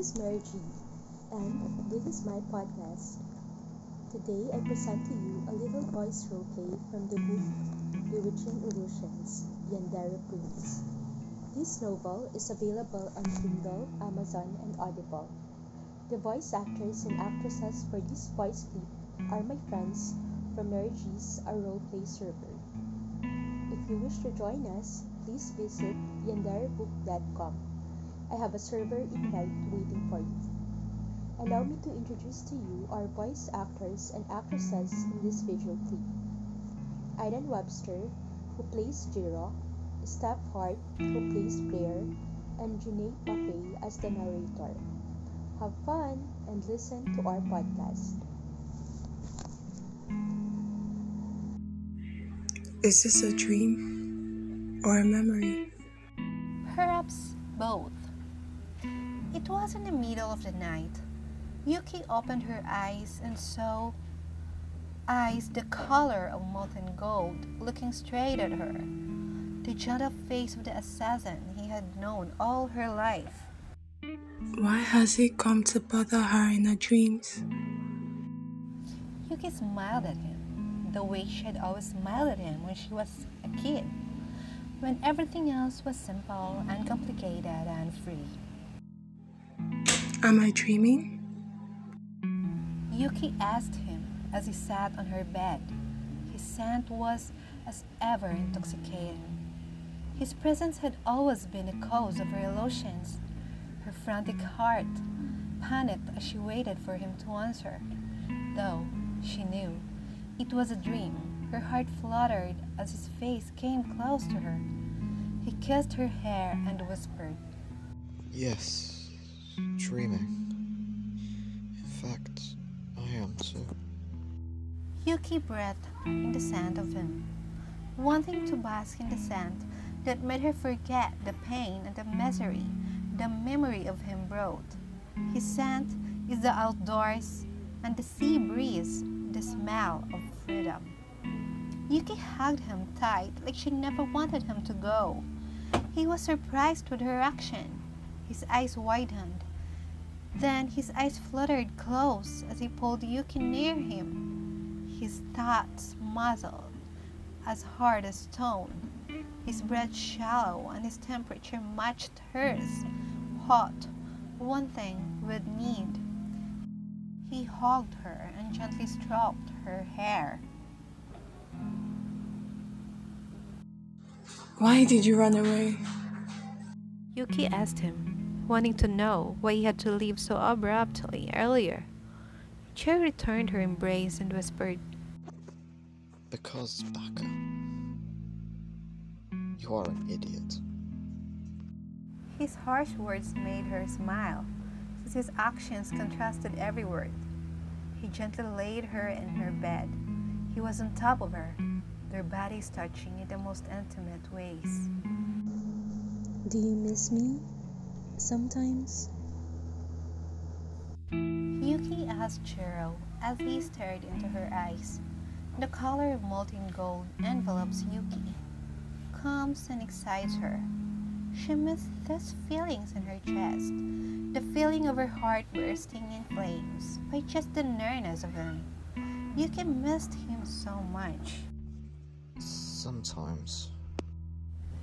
is Mary G, and this is my podcast. Today I present to you a little voice roleplay from the book Bewitching Illusions, Yandere Prince. This novel is available on Kindle, Amazon, and Audible. The voice actors and actresses for this voice clip are my friends from Mary G's A Roleplay server. If you wish to join us, please visit yanderebook.com. I have a server invite waiting for you. Allow me to introduce to you our voice actors and actresses in this visual clip. Aidan Webster, who plays Jiro, Steph Hart, who plays Blair, and Janae Buffet as the narrator. Have fun and listen to our podcast. Is this a dream or a memory? Perhaps both. It was in the middle of the night. Yuki opened her eyes and saw eyes the color of molten gold looking straight at her. The gentle face of the assassin he had known all her life. Why has he come to bother her in her dreams? Yuki smiled at him, the way she had always smiled at him when she was a kid, when everything else was simple, and uncomplicated, and free. Am I dreaming? Yuki asked him as he sat on her bed. His scent was, as ever, intoxicating. His presence had always been the cause of her illusions. Her frantic heart panicked as she waited for him to answer. Though she knew it was a dream, her heart fluttered as his face came close to her. He kissed her hair and whispered, Yes, dreaming. In fact, I am too. Yuki breathed in the scent of him, wanting to bask in the scent that made her forget the pain and the misery the memory of him brought. His scent is the outdoors and the sea breeze, the smell of freedom. Yuki hugged him tight like she never wanted him to go. He was surprised with her action. His eyes widened. Then his eyes fluttered close as he pulled Yuki near him. His thoughts muzzled, as hard as stone. His breath shallow and his temperature matched hers, hot, one thing with need. He hugged her and gently stroked her hair. Why did you run away? Yuki asked him, wanting to know why he had to leave so abruptly earlier. Jiro returned her embrace and whispered, Because, Baka, you are an idiot. His harsh words made her smile, since his actions contrasted every word. He gently laid her in her bed. He was on top of her, their bodies touching in the most intimate ways. Do you miss me? Sometimes? Yuki asked Jiro as he stared into her eyes. The color of molten gold envelops Yuki, calms and excites her. She missed these feelings in her chest, the feeling of her heart bursting in flames by just the nearness of him. Yuki missed him so much. Sometimes.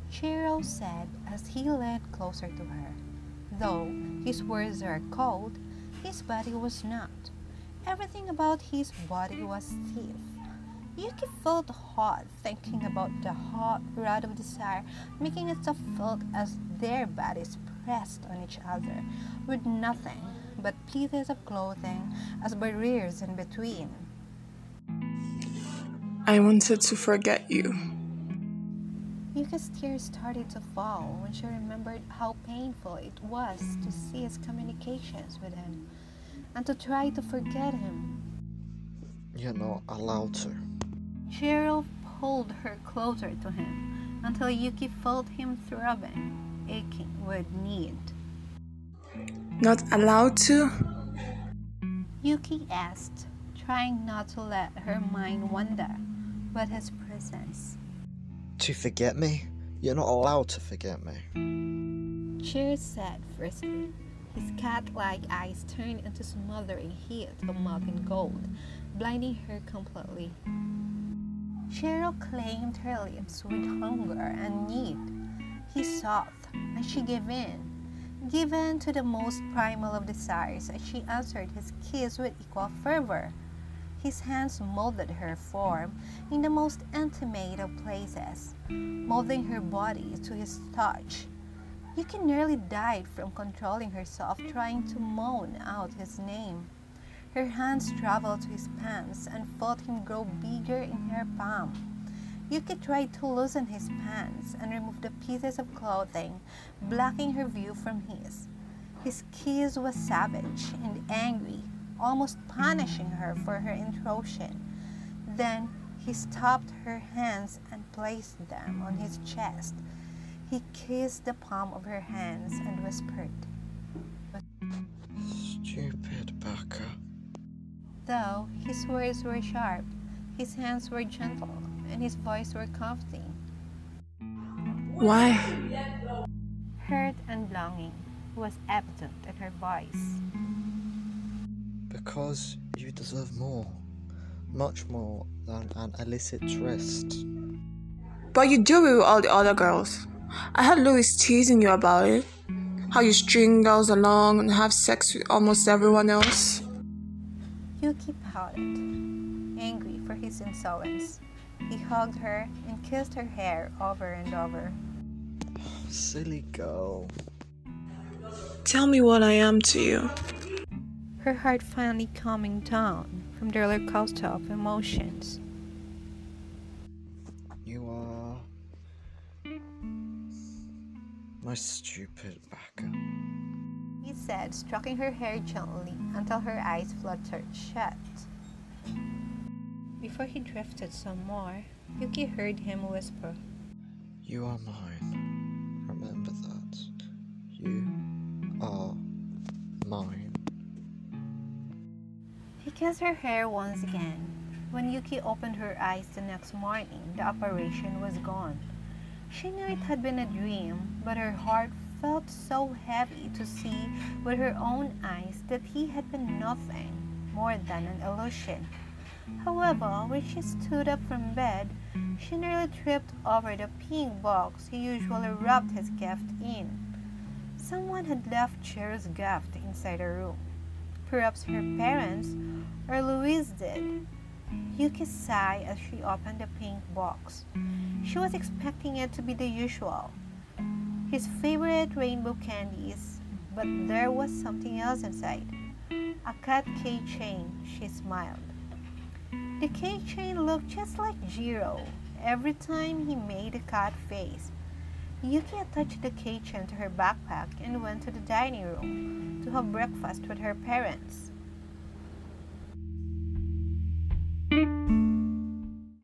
Jiro said as he leaned closer to her. Though his words are cold, his body was not. Everything about his body was stiff. Yuki felt hot thinking about the hot rod of desire making itself felt as their bodies pressed on each other, with nothing but pieces of clothing as barriers in between. I wanted to forget you. Yuki's tears started to fall when she remembered how painful it was to cease communications with him and to try to forget him. You're not allowed to. Jiro pulled her closer to him until Yuki felt him throbbing, aching with need. Not allowed to? Yuki asked, trying not to let her mind wander with his presence. To forget me? You're not allowed to forget me. Jiro said fiercely, His cat-like eyes turned into smothering heat of molten gold, blinding her completely. Jiro claimed her lips with hunger and need. He soothed, and she gave in, given to the most primal of desires she answered his kiss with equal fervor. His hands molded her form in the most intimate of places, molding her body to his touch. Yuki nearly died from controlling herself trying to moan out his name. Her hands traveled to his pants and felt him grow bigger in her palm. Yuki tried to loosen his pants and remove the pieces of clothing, blocking her view from his. His kiss was savage and angry, almost punishing her for her intrusion. Then he stopped her hands and placed them on his chest. He kissed the palm of her hands and whispered, Stupid baka. Though his words were sharp, his hands were gentle, and his voice were comforting. Why? Hurt and longing was evident in her voice. Because you deserve more. Much more than an illicit tryst. But you do it with all the other girls. I heard Louis teasing you about it. How you string girls along and have sex with almost everyone else. Yuki pouted, angry for his insolence. He hugged her and kissed her hair over and over. Silly girl. Tell me what I am to you. Her heart finally calming down from the roller coaster of emotions. You are. My stupid baka. He said, stroking her hair gently until her eyes fluttered shut. Before he drifted some more, Yuki heard him whisper, You are mine. Remember that. You are mine. Kissed her hair once again. When Yuki opened her eyes the next morning, the apparition was gone. She knew it had been a dream, but her heart felt so heavy to see with her own eyes that he had been nothing more than an illusion. However, when she stood up from bed, she nearly tripped over the pink box he usually wrapped his gift in. Someone had left Jiro's gift inside her room. Perhaps her parents or Louise did. Yuki sighed as she opened the pink box. She was expecting it to be the usual. His favorite rainbow candies, but there was something else inside. A cat keychain, she smiled. The keychain looked just like Jiro every time he made a cat face. Yuki attached the keychain to her backpack and went to the dining room to have breakfast with her parents.